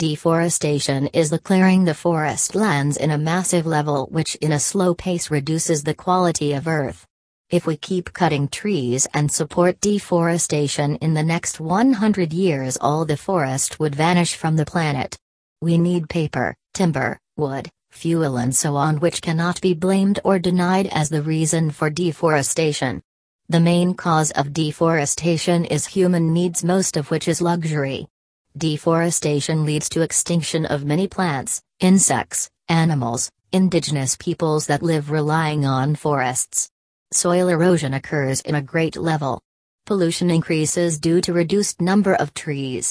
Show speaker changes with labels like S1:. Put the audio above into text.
S1: Deforestation is the clearing the forest lands in a massive level which in a slow pace reduces the quality of earth. If we keep cutting trees and support deforestation in the next 100 years all the forest would vanish from the planet. We need paper, timber, wood, fuel and so on which cannot be blamed or denied as the reason for deforestation. The main cause of deforestation is human needs most of which is luxury. Deforestation leads to extinction of many plants, insects, animals, indigenous peoples that live relying on forests. Soil erosion occurs in a great level. Pollution increases due to reduced number of trees.